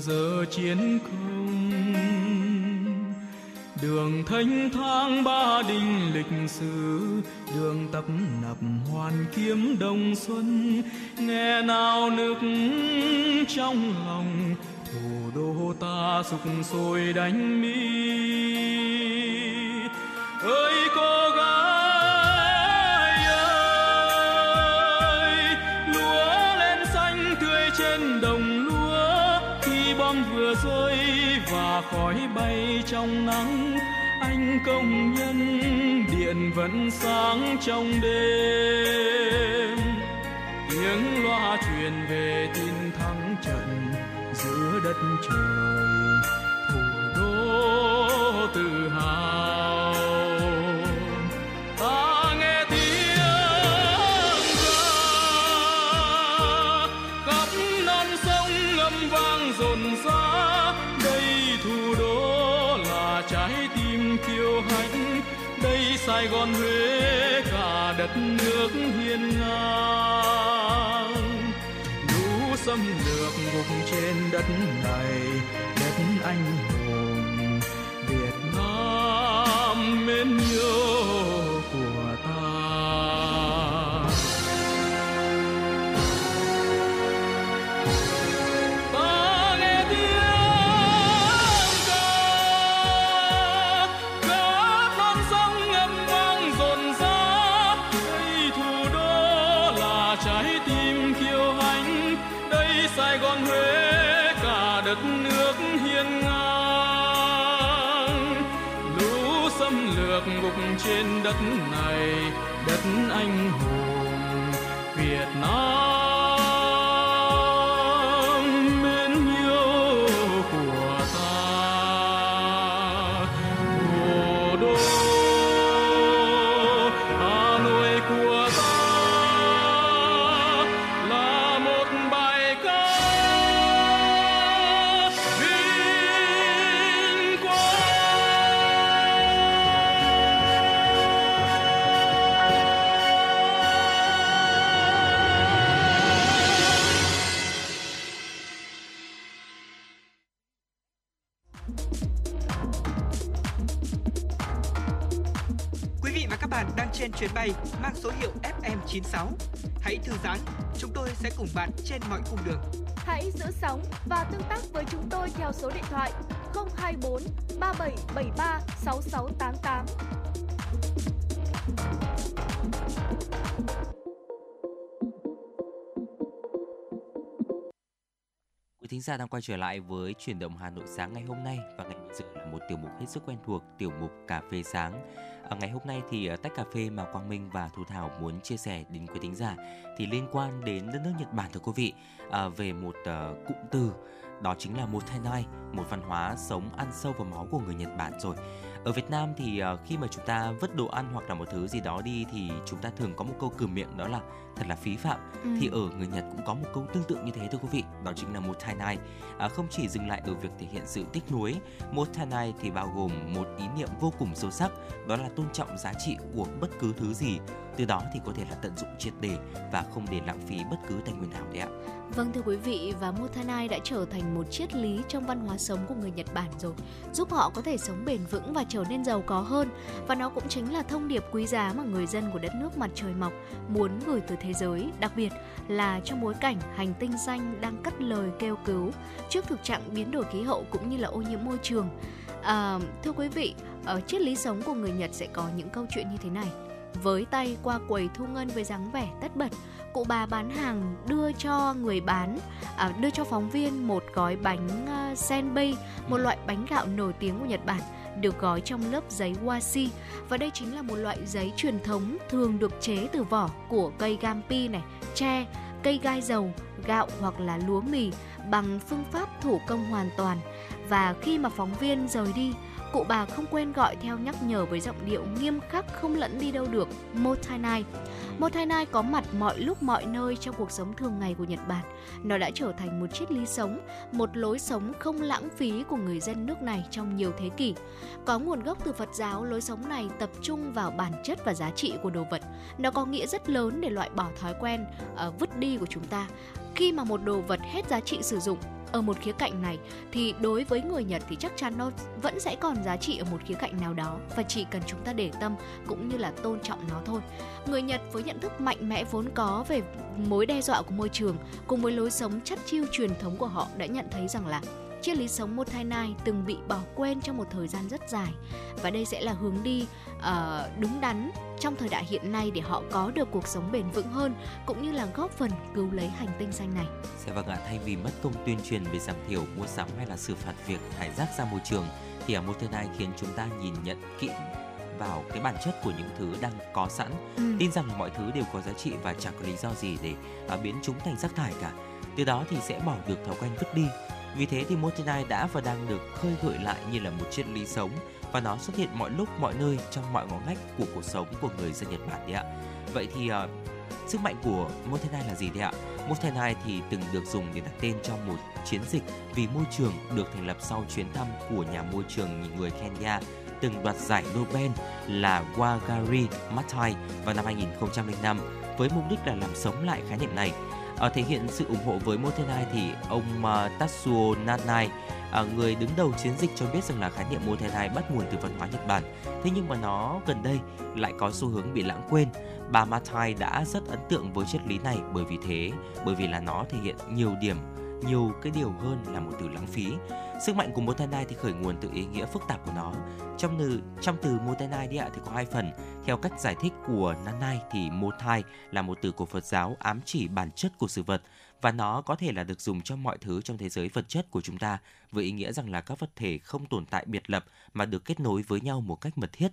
Giờ chiến công đường thanh thang ba đình lịch sử, đường tập nập hoàn kiếm đông xuân. Nghe nào nức trong lòng, thủ đô ta sục sôi đánh mỹ ơi cô gái trong nắng, anh công nhân, điện vẫn sáng trong đêm. Tiếng loa truyền về tin thắng trận giữa đất trời, thủ đô. Sài gòn huế cả đất nước mang số hiệu FM96. Hãy thư giãn, chúng tôi sẽ cùng bạn trên mọi cung đường. Hãy giữ sóng và tương tác với chúng tôi theo số điện thoại 024 3773 6688. Quý thính giả đang quay trở lại với chuyển động Hà Nội sáng ngày hôm nay một tiểu mục hết sức quen thuộc, tiểu mục cà phê sáng. ở ngày hôm nay thì ờ, tách cà phê mà Quang Minh và Thu Thảo muốn chia sẻ đến quý thính giả thì liên quan đến đất nước Nhật Bản thưa quý vị à, về một uh, cụm từ đó chính là một motenai, một văn hóa sống ăn sâu vào máu của người Nhật Bản rồi. Ở Việt Nam thì ờ, khi mà chúng ta vứt đồ ăn hoặc là một thứ gì đó đi thì chúng ta thường có một câu cườm miệng đó là thật là phí phạm. Ừ. thì ở người Nhật cũng có một câu tương tự như thế thưa quý vị đó chính là motenai à, không chỉ dừng lại ở việc thể hiện sự tiếc nuối motenai thì bao gồm một ý niệm vô cùng sâu sắc đó là tôn trọng giá trị của bất cứ thứ gì. Từ đó thì có thể là tận dụng triệt để và không để lãng phí bất cứ tài nguyên nào đấy ạ. Vâng thưa quý vị và Motanai đã trở thành một triết lý trong văn hóa sống của người Nhật Bản rồi, giúp họ có thể sống bền vững và trở nên giàu có hơn. Và nó cũng chính là thông điệp quý giá mà người dân của đất nước mặt trời mọc muốn gửi tới thế giới, đặc biệt là trong bối cảnh hành tinh xanh đang cất lời kêu cứu trước thực trạng biến đổi khí hậu cũng như là ô nhiễm môi trường. À, thưa quý vị, ở triết lý sống của người Nhật sẽ có những câu chuyện như thế này. Với tay qua quầy thu ngân với dáng vẻ tất bật, cụ bà bán hàng đưa cho người bán à, đưa cho phóng viên một gói bánh uh, senbei một loại bánh gạo nổi tiếng của Nhật Bản được gói trong lớp giấy washi. Và đây chính là một loại giấy truyền thống thường được chế từ vỏ của cây gampi này, tre, cây gai dầu, gạo hoặc là lúa mì bằng phương pháp thủ công hoàn toàn. Và khi mà phóng viên rời đi cụ bà không quên gọi theo nhắc nhở với giọng điệu nghiêm khắc không lẫn đi đâu được motainai Motainai có mặt mọi lúc mọi nơi trong cuộc sống thường ngày của Nhật Bản. Nó đã trở thành một triết lý sống, một lối sống không lãng phí của người dân nước này trong nhiều thế kỷ. Có nguồn gốc từ Phật giáo, lối sống này tập trung vào bản chất và giá trị của đồ vật. Nó có nghĩa rất lớn để loại bỏ thói quen uh, vứt đi của chúng ta. Khi mà một đồ vật hết giá trị sử dụng, ở một khía cạnh này thì đối với người Nhật thì chắc chắn nó vẫn sẽ còn giá trị ở một khía cạnh nào đó và chỉ cần chúng ta để tâm cũng như là tôn trọng nó thôi. Người Nhật với nhận thức mạnh mẽ vốn có về mối đe dọa của môi trường cùng với lối sống chất chiêu truyền thống của họ đã nhận thấy rằng là triết lý sống Motainai từng bị bỏ quên trong một thời gian rất dài và đây sẽ là hướng đi uh, đúng đắn trong thời đại hiện nay để họ có được cuộc sống bền vững hơn cũng như là góp phần cứu lấy hành tinh xanh này. Sẽ vâng ạ, thay vì mất công tuyên truyền về giảm thiểu mua sắm hay là xử phạt việc thải rác ra môi trường thì ở Motenai khiến chúng ta nhìn nhận kỹ vào cái bản chất của những thứ đang có sẵn Ừ. tin rằng là mọi thứ đều có giá trị và chẳng có lý do gì để à, biến chúng thành rác thải cả từ đó thì sẽ bỏ được thói quen vứt đi vì thế thì Motenai đã và đang được khơi gợi lại như là một triết lý sống và nó xuất hiện mọi lúc mọi nơi trong mọi ngõ ngách của cuộc sống của người dân Nhật Bản đấy ạ vậy thì uh, sức mạnh của Montenai là gì đấy ạ Montenai thì từng được dùng để đặt tên cho một chiến dịch vì môi trường được thành lập sau chuyến thăm của nhà môi trường người Kenya từng đoạt giải Nobel là Wagari Maathai vào năm 2005 với mục đích là làm sống lại khái niệm này. Ở thể hiện sự ủng hộ với Montenai thì ông ờ, Tatsuo Nanai, À, người đứng đầu chiến dịch cho biết rằng là khái niệm Motenai bắt nguồn từ văn hóa Nhật Bản. Thế nhưng mà nó gần đây lại có xu hướng bị lãng quên. Bà Mathai đã rất ấn tượng với triết lý này bởi vì thế, bởi vì là nó thể hiện nhiều điểm nhiều cái điều hơn là một từ lãng phí. Sức mạnh của Motanai thì khởi nguồn từ ý nghĩa phức tạp của nó. Trong từ trong từ Motanai đi ạ thì có hai phần. Theo cách giải thích của Nanai thì Motai là một từ của Phật giáo ám chỉ bản chất của sự vật và nó có thể là được dùng cho mọi thứ trong thế giới vật chất của chúng ta với ý nghĩa rằng là các vật thể không tồn tại biệt lập mà được kết nối với nhau một cách mật thiết.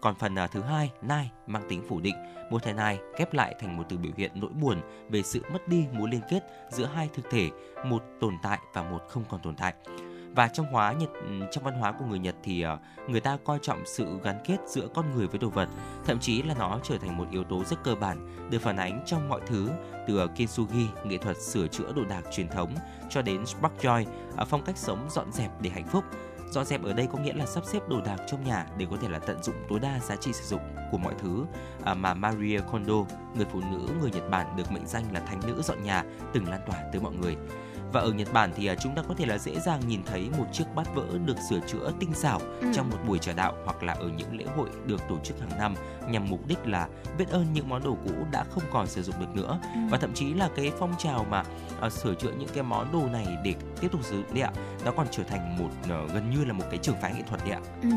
Còn phần à, thứ hai, nai mang tính phủ định, một thể nai ghép lại thành một từ biểu hiện nỗi buồn về sự mất đi mối liên kết giữa hai thực thể, một tồn tại và một không còn tồn tại và trong hóa Nhật ừ, trong văn hóa của người Nhật thì ờ, người ta coi trọng sự gắn kết giữa con người với đồ vật, thậm chí là nó trở thành một yếu tố rất cơ bản được phản ánh trong mọi thứ từ ờ, kintsugi, nghệ thuật sửa chữa đồ đạc truyền thống cho đến spark joy, ờ, phong cách sống dọn dẹp để hạnh phúc. Dọn dẹp ở đây có nghĩa là sắp xếp đồ đạc trong nhà để có thể là tận dụng tối đa giá trị sử dụng của mọi thứ mà Maria Kondo, người phụ nữ người Nhật Bản được mệnh danh là thánh nữ dọn nhà, từng lan tỏa tới mọi người. Và ở Nhật Bản thì à, chúng ta có thể là dễ dàng nhìn thấy một chiếc bát vỡ được sửa chữa tinh xảo ừ. trong một buổi trà đạo hoặc là ở những lễ hội được tổ chức hàng năm nhằm mục đích là biết ơn những món đồ cũ đã không còn sử dụng được nữa ừ. và thậm chí là cái phong trào mà uh, sửa chữa những cái món đồ này để tiếp tục sử dụng đấy ạ nó còn trở thành một uh, gần như là một cái trường phái nghệ thuật đấy ạ. Ừ.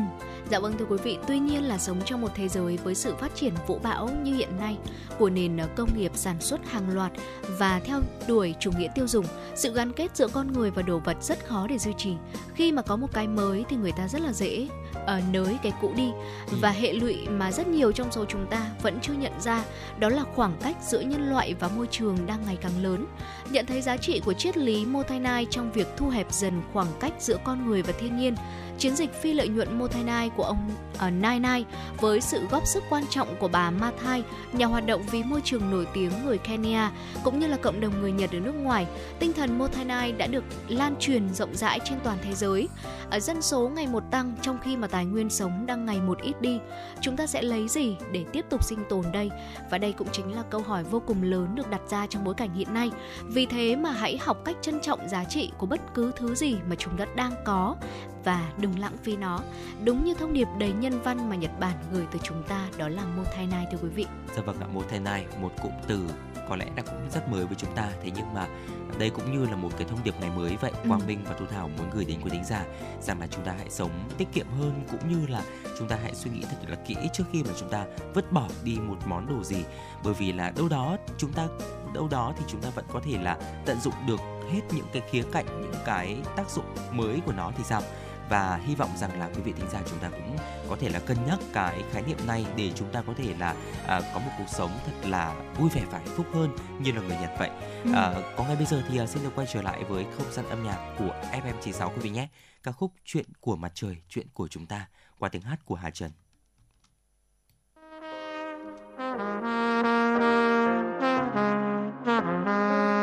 Dạ vâng thưa quý vị, tuy nhiên là sống trong một thế giới với sự phát triển vũ bão như hiện nay của nền công nghiệp sản xuất hàng loạt và theo đuổi chủ nghĩa tiêu dùng, sự gắn kết giữa con người và đồ vật rất khó để duy trì. Khi mà có một cái mới thì người ta rất là dễ uh, nới cái cũ đi ừ. và hệ lụy mà rất nhiều trong số chúng ta vẫn chưa nhận ra đó là khoảng cách giữa nhân loại và môi trường đang ngày càng lớn. Nhận thấy giá trị của triết lý Motainai trong việc thu hẹp dần khoảng cách giữa con người và thiên nhiên chiến dịch phi lợi nhuận Motainai của ông ở uh, Nai Nai với sự góp sức quan trọng của bà Mathai, nhà hoạt động vì môi trường nổi tiếng người Kenya cũng như là cộng đồng người Nhật ở nước ngoài, tinh thần Motainai đã được lan truyền rộng rãi trên toàn thế giới. Ở dân số ngày một tăng trong khi mà tài nguyên sống đang ngày một ít đi, chúng ta sẽ lấy gì để tiếp tục sinh tồn đây? Và đây cũng chính là câu hỏi vô cùng lớn được đặt ra trong bối cảnh hiện nay. Vì thế mà hãy học cách trân trọng giá trị của bất cứ thứ gì mà chúng ta đang có và đừng lãng phí nó. Đúng như thông điệp đầy nhân văn mà Nhật Bản gửi tới chúng ta đó là Motainai thưa quý vị. Dạ vâng ạ, Motainai, một cụm từ có lẽ đã cũng rất mới với chúng ta thế nhưng mà đây cũng như là một cái thông điệp ngày mới vậy ừ. Quang Minh và Thu Thảo muốn gửi đến quý thính giả rằng là chúng ta hãy sống tiết kiệm hơn cũng như là chúng ta hãy suy nghĩ thật là kỹ trước khi mà chúng ta vứt bỏ đi một món đồ gì bởi vì là đâu đó chúng ta đâu đó thì chúng ta vẫn có thể là tận dụng được hết những cái khía cạnh những cái tác dụng mới của nó thì sao và hy vọng rằng là quý vị thính giả chúng ta cũng có thể là cân nhắc cái khái niệm này để chúng ta có thể là à, có một cuộc sống thật là vui vẻ và hạnh phúc hơn như là người Nhật vậy. Ừ. À, có ngay bây giờ thì uh, xin được quay trở lại với không gian âm nhạc của FM96 quý vị nhé. Ca khúc Chuyện của mặt trời, chuyện của chúng ta qua tiếng hát của Hà Trần.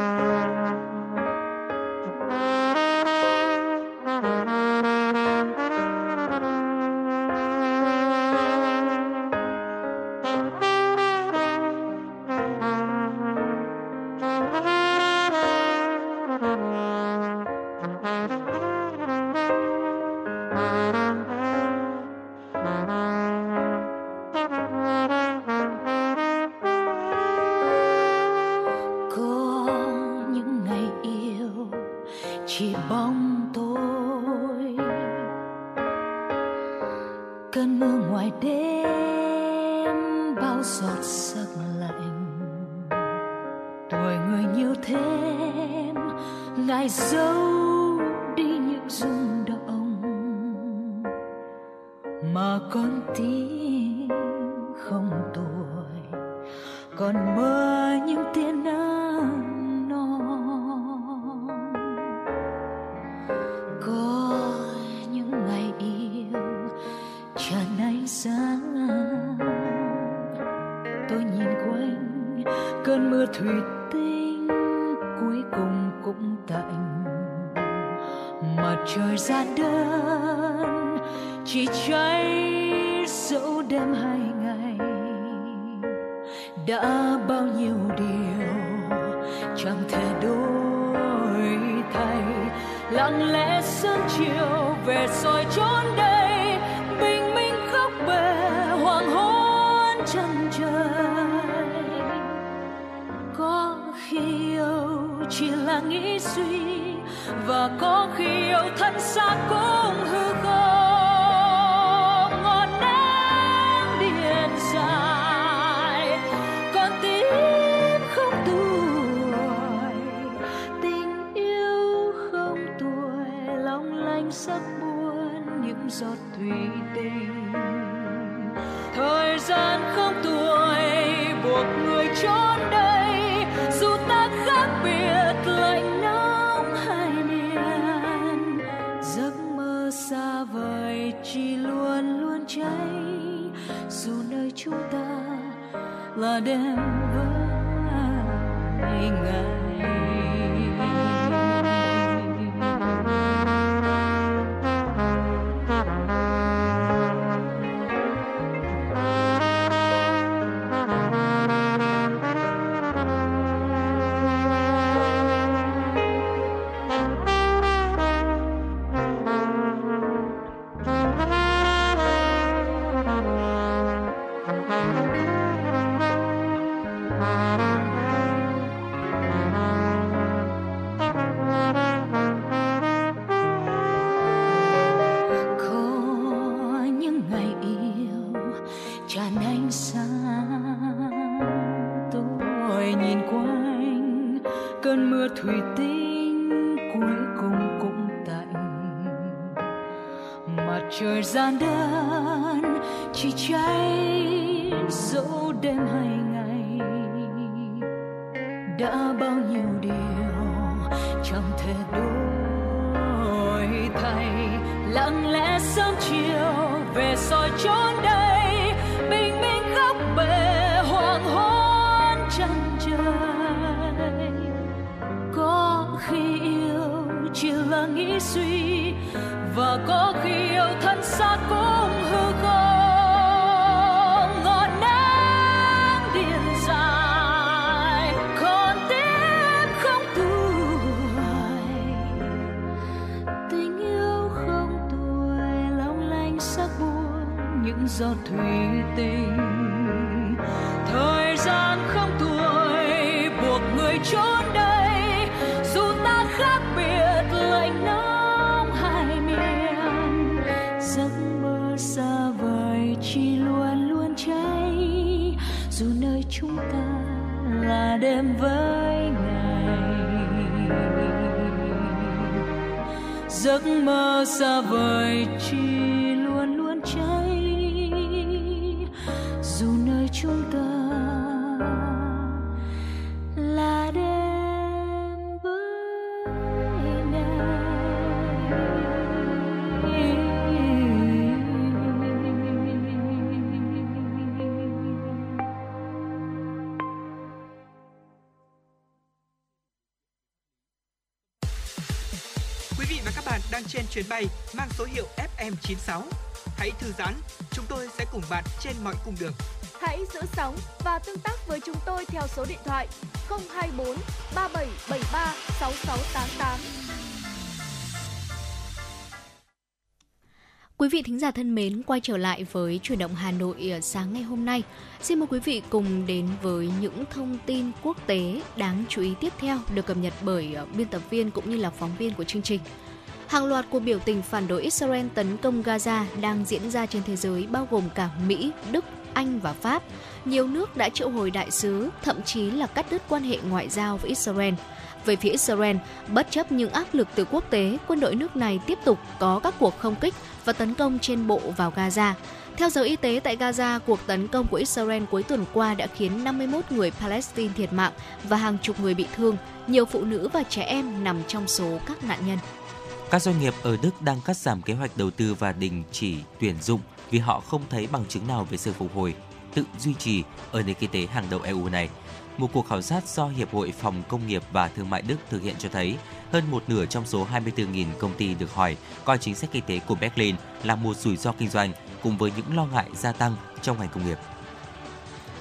thủy tinh cuối cùng cũng tạnh. Mặt trời ra đơn, chỉ cháy dẫu đêm hai ngày. Đã bao nhiêu điều chẳng thể đổi thay. Lặng lẽ sương chiều về soi chốn đây nghĩ suy và có khi yêu thân xa cũng mơ xa đang trên chuyến bay mang số hiệu FM96. Hãy thư giãn, chúng tôi sẽ cùng bạn trên mọi cung đường. Hãy giữ sóng và tương tác với chúng tôi theo số điện thoại 024 3773 6688. Quý vị thính giả thân mến, quay trở lại với chuyển động Hà Nội ở sáng ngày hôm nay. Xin mời quý vị cùng đến với những thông tin quốc tế đáng chú ý tiếp theo được cập nhật bởi biên tập viên cũng như là phóng viên của chương trình. Hàng loạt cuộc biểu tình phản đối Israel tấn công Gaza đang diễn ra trên thế giới bao gồm cả Mỹ, Đức, Anh và Pháp. Nhiều nước đã triệu hồi đại sứ, thậm chí là cắt đứt quan hệ ngoại giao với Israel. Về phía Israel, bất chấp những áp lực từ quốc tế, quân đội nước này tiếp tục có các cuộc không kích và tấn công trên bộ vào Gaza. Theo giới y tế tại Gaza, cuộc tấn công của Israel cuối tuần qua đã khiến 51 người Palestine thiệt mạng và hàng chục người bị thương. Nhiều phụ nữ và trẻ em nằm trong số các nạn nhân. Các doanh nghiệp ở Đức đang cắt giảm kế hoạch đầu tư và đình chỉ tuyển dụng vì họ không thấy bằng chứng nào về sự phục hồi, tự duy trì ở nền kinh tế hàng đầu EU này. Một cuộc khảo sát do Hiệp hội Phòng Công nghiệp và Thương mại Đức thực hiện cho thấy, hơn một nửa trong số 24.000 công ty được hỏi coi chính sách kinh tế của Berlin là một rủi ro kinh doanh cùng với những lo ngại gia tăng trong ngành công nghiệp.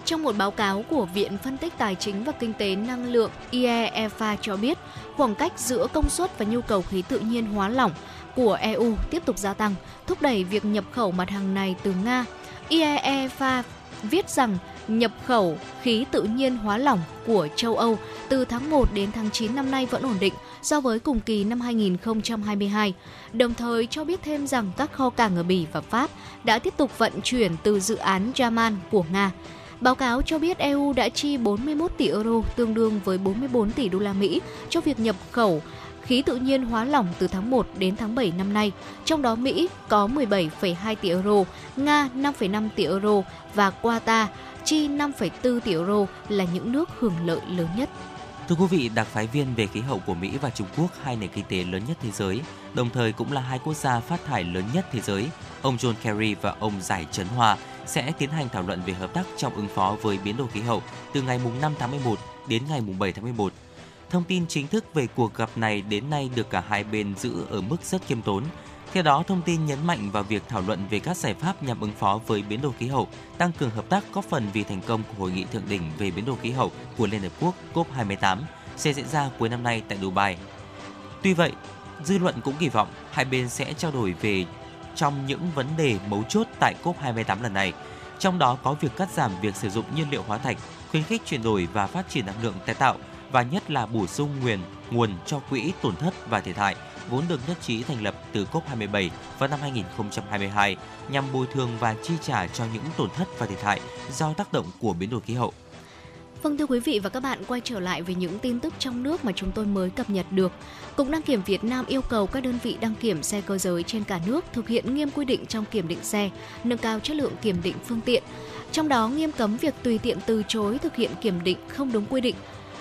Trong một báo cáo của Viện Phân tích Tài chính và Kinh tế Năng lượng IEFA cho biết, khoảng cách giữa công suất và nhu cầu khí tự nhiên hóa lỏng của EU tiếp tục gia tăng, thúc đẩy việc nhập khẩu mặt hàng này từ Nga. IEFA viết rằng nhập khẩu khí tự nhiên hóa lỏng của châu Âu từ tháng 1 đến tháng 9 năm nay vẫn ổn định so với cùng kỳ năm 2022. Đồng thời cho biết thêm rằng các kho cảng ở Bỉ và Pháp đã tiếp tục vận chuyển từ dự án Yaman của Nga. Báo cáo cho biết EU đã chi 41 tỷ euro tương đương với 44 tỷ đô la Mỹ cho việc nhập khẩu khí tự nhiên hóa lỏng từ tháng 1 đến tháng 7 năm nay. Trong đó Mỹ có 17,2 tỷ euro, Nga 5,5 tỷ euro và Qatar chi 5,4 tỷ euro là những nước hưởng lợi lớn nhất. Thưa quý vị, đặc phái viên về khí hậu của Mỹ và Trung Quốc, hai nền kinh tế lớn nhất thế giới, đồng thời cũng là hai quốc gia phát thải lớn nhất thế giới, ông John Kerry và ông Giải Trấn Hòa sẽ tiến hành thảo luận về hợp tác trong ứng phó với biến đổi khí hậu từ ngày 5 tháng 11 đến ngày 7 tháng 11. Thông tin chính thức về cuộc gặp này đến nay được cả hai bên giữ ở mức rất khiêm tốn. Theo đó, thông tin nhấn mạnh vào việc thảo luận về các giải pháp nhằm ứng phó với biến đổi khí hậu, tăng cường hợp tác góp phần vì thành công của hội nghị thượng đỉnh về biến đổi khí hậu của Liên Hợp Quốc COP28 sẽ diễn ra cuối năm nay tại Dubai. Tuy vậy, dư luận cũng kỳ vọng hai bên sẽ trao đổi về trong những vấn đề mấu chốt tại COP28 lần này, trong đó có việc cắt giảm việc sử dụng nhiên liệu hóa thạch, khuyến khích chuyển đổi và phát triển năng lượng tái tạo và nhất là bổ sung nguồn nguồn cho quỹ tổn thất và thiệt hại vốn được nhất trí thành lập từ COP27 vào năm 2022 nhằm bồi thường và chi trả cho những tổn thất và thiệt hại do tác động của biến đổi khí hậu. Vâng thưa quý vị và các bạn, quay trở lại với những tin tức trong nước mà chúng tôi mới cập nhật được. Cục đăng kiểm Việt Nam yêu cầu các đơn vị đăng kiểm xe cơ giới trên cả nước thực hiện nghiêm quy định trong kiểm định xe, nâng cao chất lượng kiểm định phương tiện. Trong đó nghiêm cấm việc tùy tiện từ chối thực hiện kiểm định không đúng quy định,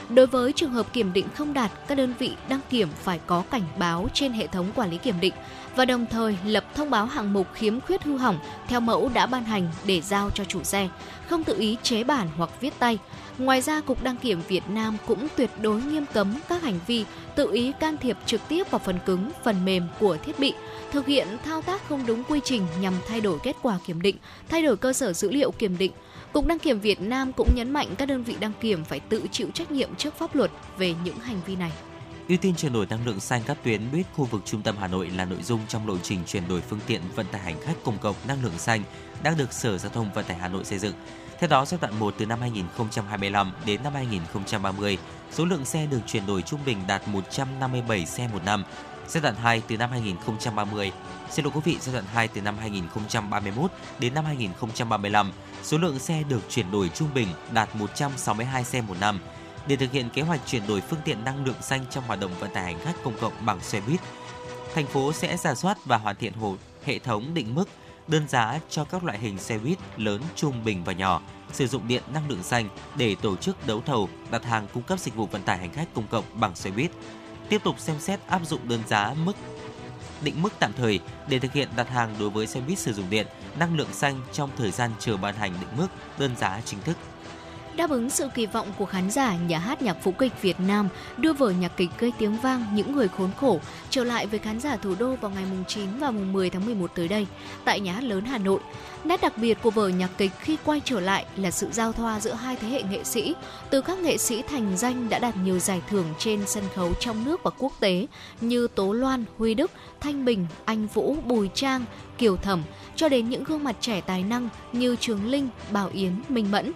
Đối với trường hợp kiểm định không đạt, các đơn vị đăng kiểm phải có cảnh báo trên hệ thống quản lý kiểm định và đồng thời lập thông báo hạng mục khiếm khuyết hư hỏng theo mẫu đã ban hành để giao cho chủ xe, không tự ý chế bản hoặc viết tay. Ngoài ra, Cục Đăng kiểm Việt Nam cũng tuyệt đối nghiêm cấm các hành vi tự ý can thiệp trực tiếp vào phần cứng, phần mềm của thiết bị, thực hiện thao tác không đúng quy trình nhằm thay đổi kết quả kiểm định, thay đổi cơ sở dữ liệu kiểm định, Cục Đăng kiểm Việt Nam cũng nhấn mạnh các đơn vị đăng kiểm phải tự chịu trách nhiệm trước pháp luật về những hành vi này. Ưu tiên chuyển đổi năng lượng xanh các tuyến buýt khu vực trung tâm Hà Nội là nội dung trong lộ trình chuyển đổi phương tiện vận tải hành khách công cộng năng lượng xanh đang được Sở Giao thông Vận tải Hà Nội xây dựng. Theo đó, giai đoạn 1 từ năm 2025 đến năm 2030, số lượng xe được chuyển đổi trung bình đạt 157 xe một năm. Giai đoạn 2 từ năm 2030, xin lỗi quý vị, giai đoạn 2 từ năm 2031 đến năm 2035, số lượng xe được chuyển đổi trung bình đạt 162 xe một năm. Để thực hiện kế hoạch chuyển đổi phương tiện năng lượng xanh trong hoạt động vận tải hành khách công cộng bằng xe buýt, thành phố sẽ giả soát và hoàn thiện hồ hệ thống định mức đơn giá cho các loại hình xe buýt lớn, trung, bình và nhỏ sử dụng điện năng lượng xanh để tổ chức đấu thầu đặt hàng cung cấp dịch vụ vận tải hành khách công cộng bằng xe buýt. Tiếp tục xem xét áp dụng đơn giá mức định mức tạm thời để thực hiện đặt hàng đối với xe buýt sử dụng điện năng lượng xanh trong thời gian chờ ban hành định mức đơn giá chính thức Đáp ứng sự kỳ vọng của khán giả, nhà hát nhạc vũ kịch Việt Nam đưa vở nhạc kịch gây tiếng vang Những người khốn khổ trở lại với khán giả thủ đô vào ngày mùng 9 và 10 tháng 11 tới đây tại nhà hát lớn Hà Nội. Nét đặc biệt của vở nhạc kịch khi quay trở lại là sự giao thoa giữa hai thế hệ nghệ sĩ, từ các nghệ sĩ thành danh đã đạt nhiều giải thưởng trên sân khấu trong nước và quốc tế như Tố Loan, Huy Đức, Thanh Bình, Anh Vũ, Bùi Trang, Kiều Thẩm, cho đến những gương mặt trẻ tài năng như Trường Linh, Bảo Yến, Minh Mẫn.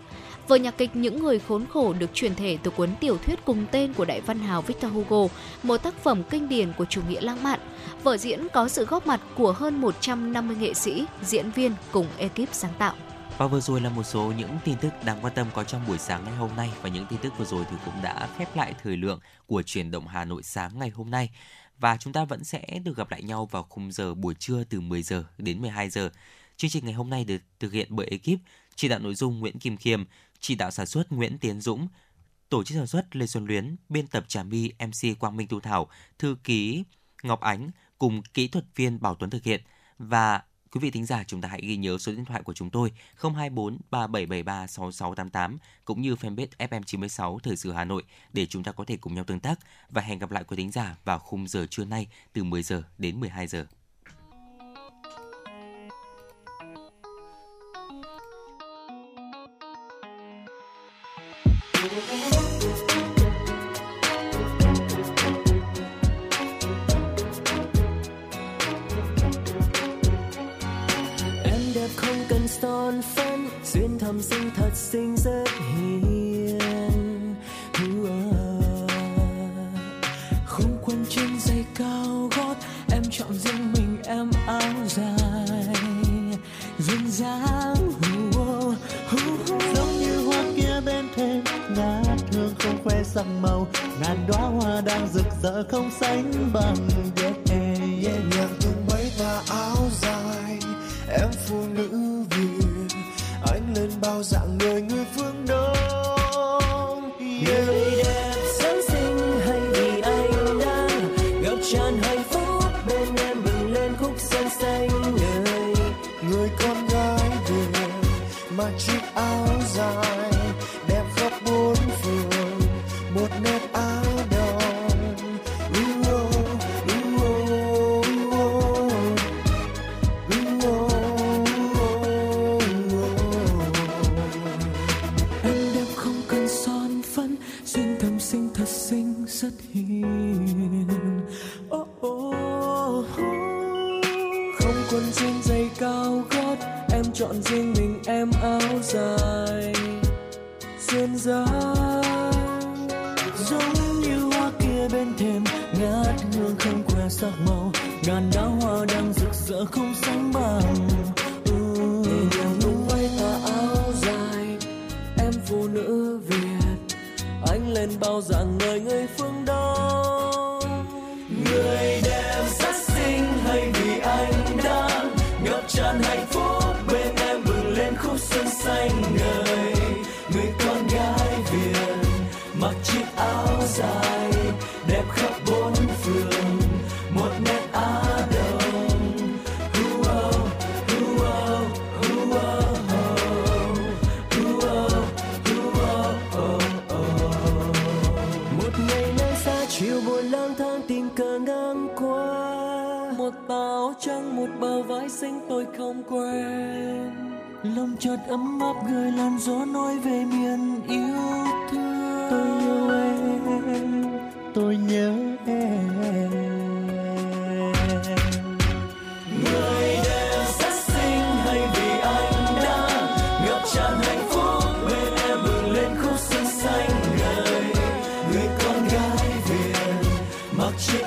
Vở nhạc kịch Những người khốn khổ được truyền thể từ cuốn tiểu thuyết cùng tên của đại văn hào Victor Hugo, một tác phẩm kinh điển của chủ nghĩa lãng mạn. Vở diễn có sự góp mặt của hơn 150 nghệ sĩ, diễn viên cùng ekip sáng tạo. Và vừa rồi là một số những tin tức đáng quan tâm có trong buổi sáng ngày hôm nay và những tin tức vừa rồi thì cũng đã khép lại thời lượng của truyền động Hà Nội sáng ngày hôm nay. Và chúng ta vẫn sẽ được gặp lại nhau vào khung giờ buổi trưa từ 10 giờ đến 12 giờ. Chương trình ngày hôm nay được thực hiện bởi ekip chỉ đạo nội dung Nguyễn Kim Khiêm, chỉ đạo sản xuất Nguyễn Tiến Dũng, tổ chức sản xuất Lê Xuân Luyến, biên tập Trà My, MC Quang Minh thu Thảo, thư ký Ngọc Ánh cùng kỹ thuật viên Bảo Tuấn thực hiện và Quý vị thính giả chúng ta hãy ghi nhớ số điện thoại của chúng tôi 024 3773 6688 cũng như fanpage FM96 Thời sự Hà Nội để chúng ta có thể cùng nhau tương tác và hẹn gặp lại quý thính giả vào khung giờ trưa nay từ 10 giờ đến 12 giờ. son phấn duyên thầm sinh thật xinh rất hiền. Không quân trên dây cao gót em chọn riêng mình em áo dài. Duyên dáng giống như hoa kia bên thềm ngát hương không khoe sắc màu. Ngàn đóa hoa đang rực rỡ không sánh bằng. Yeah, yeah, nhạc tung bay và áo dài em phụ nữ việt anh lên bao dạng người người phương đông yeah. người đẹp, sáng sinh hay vì anh đang gặp tràn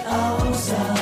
Ao alçar.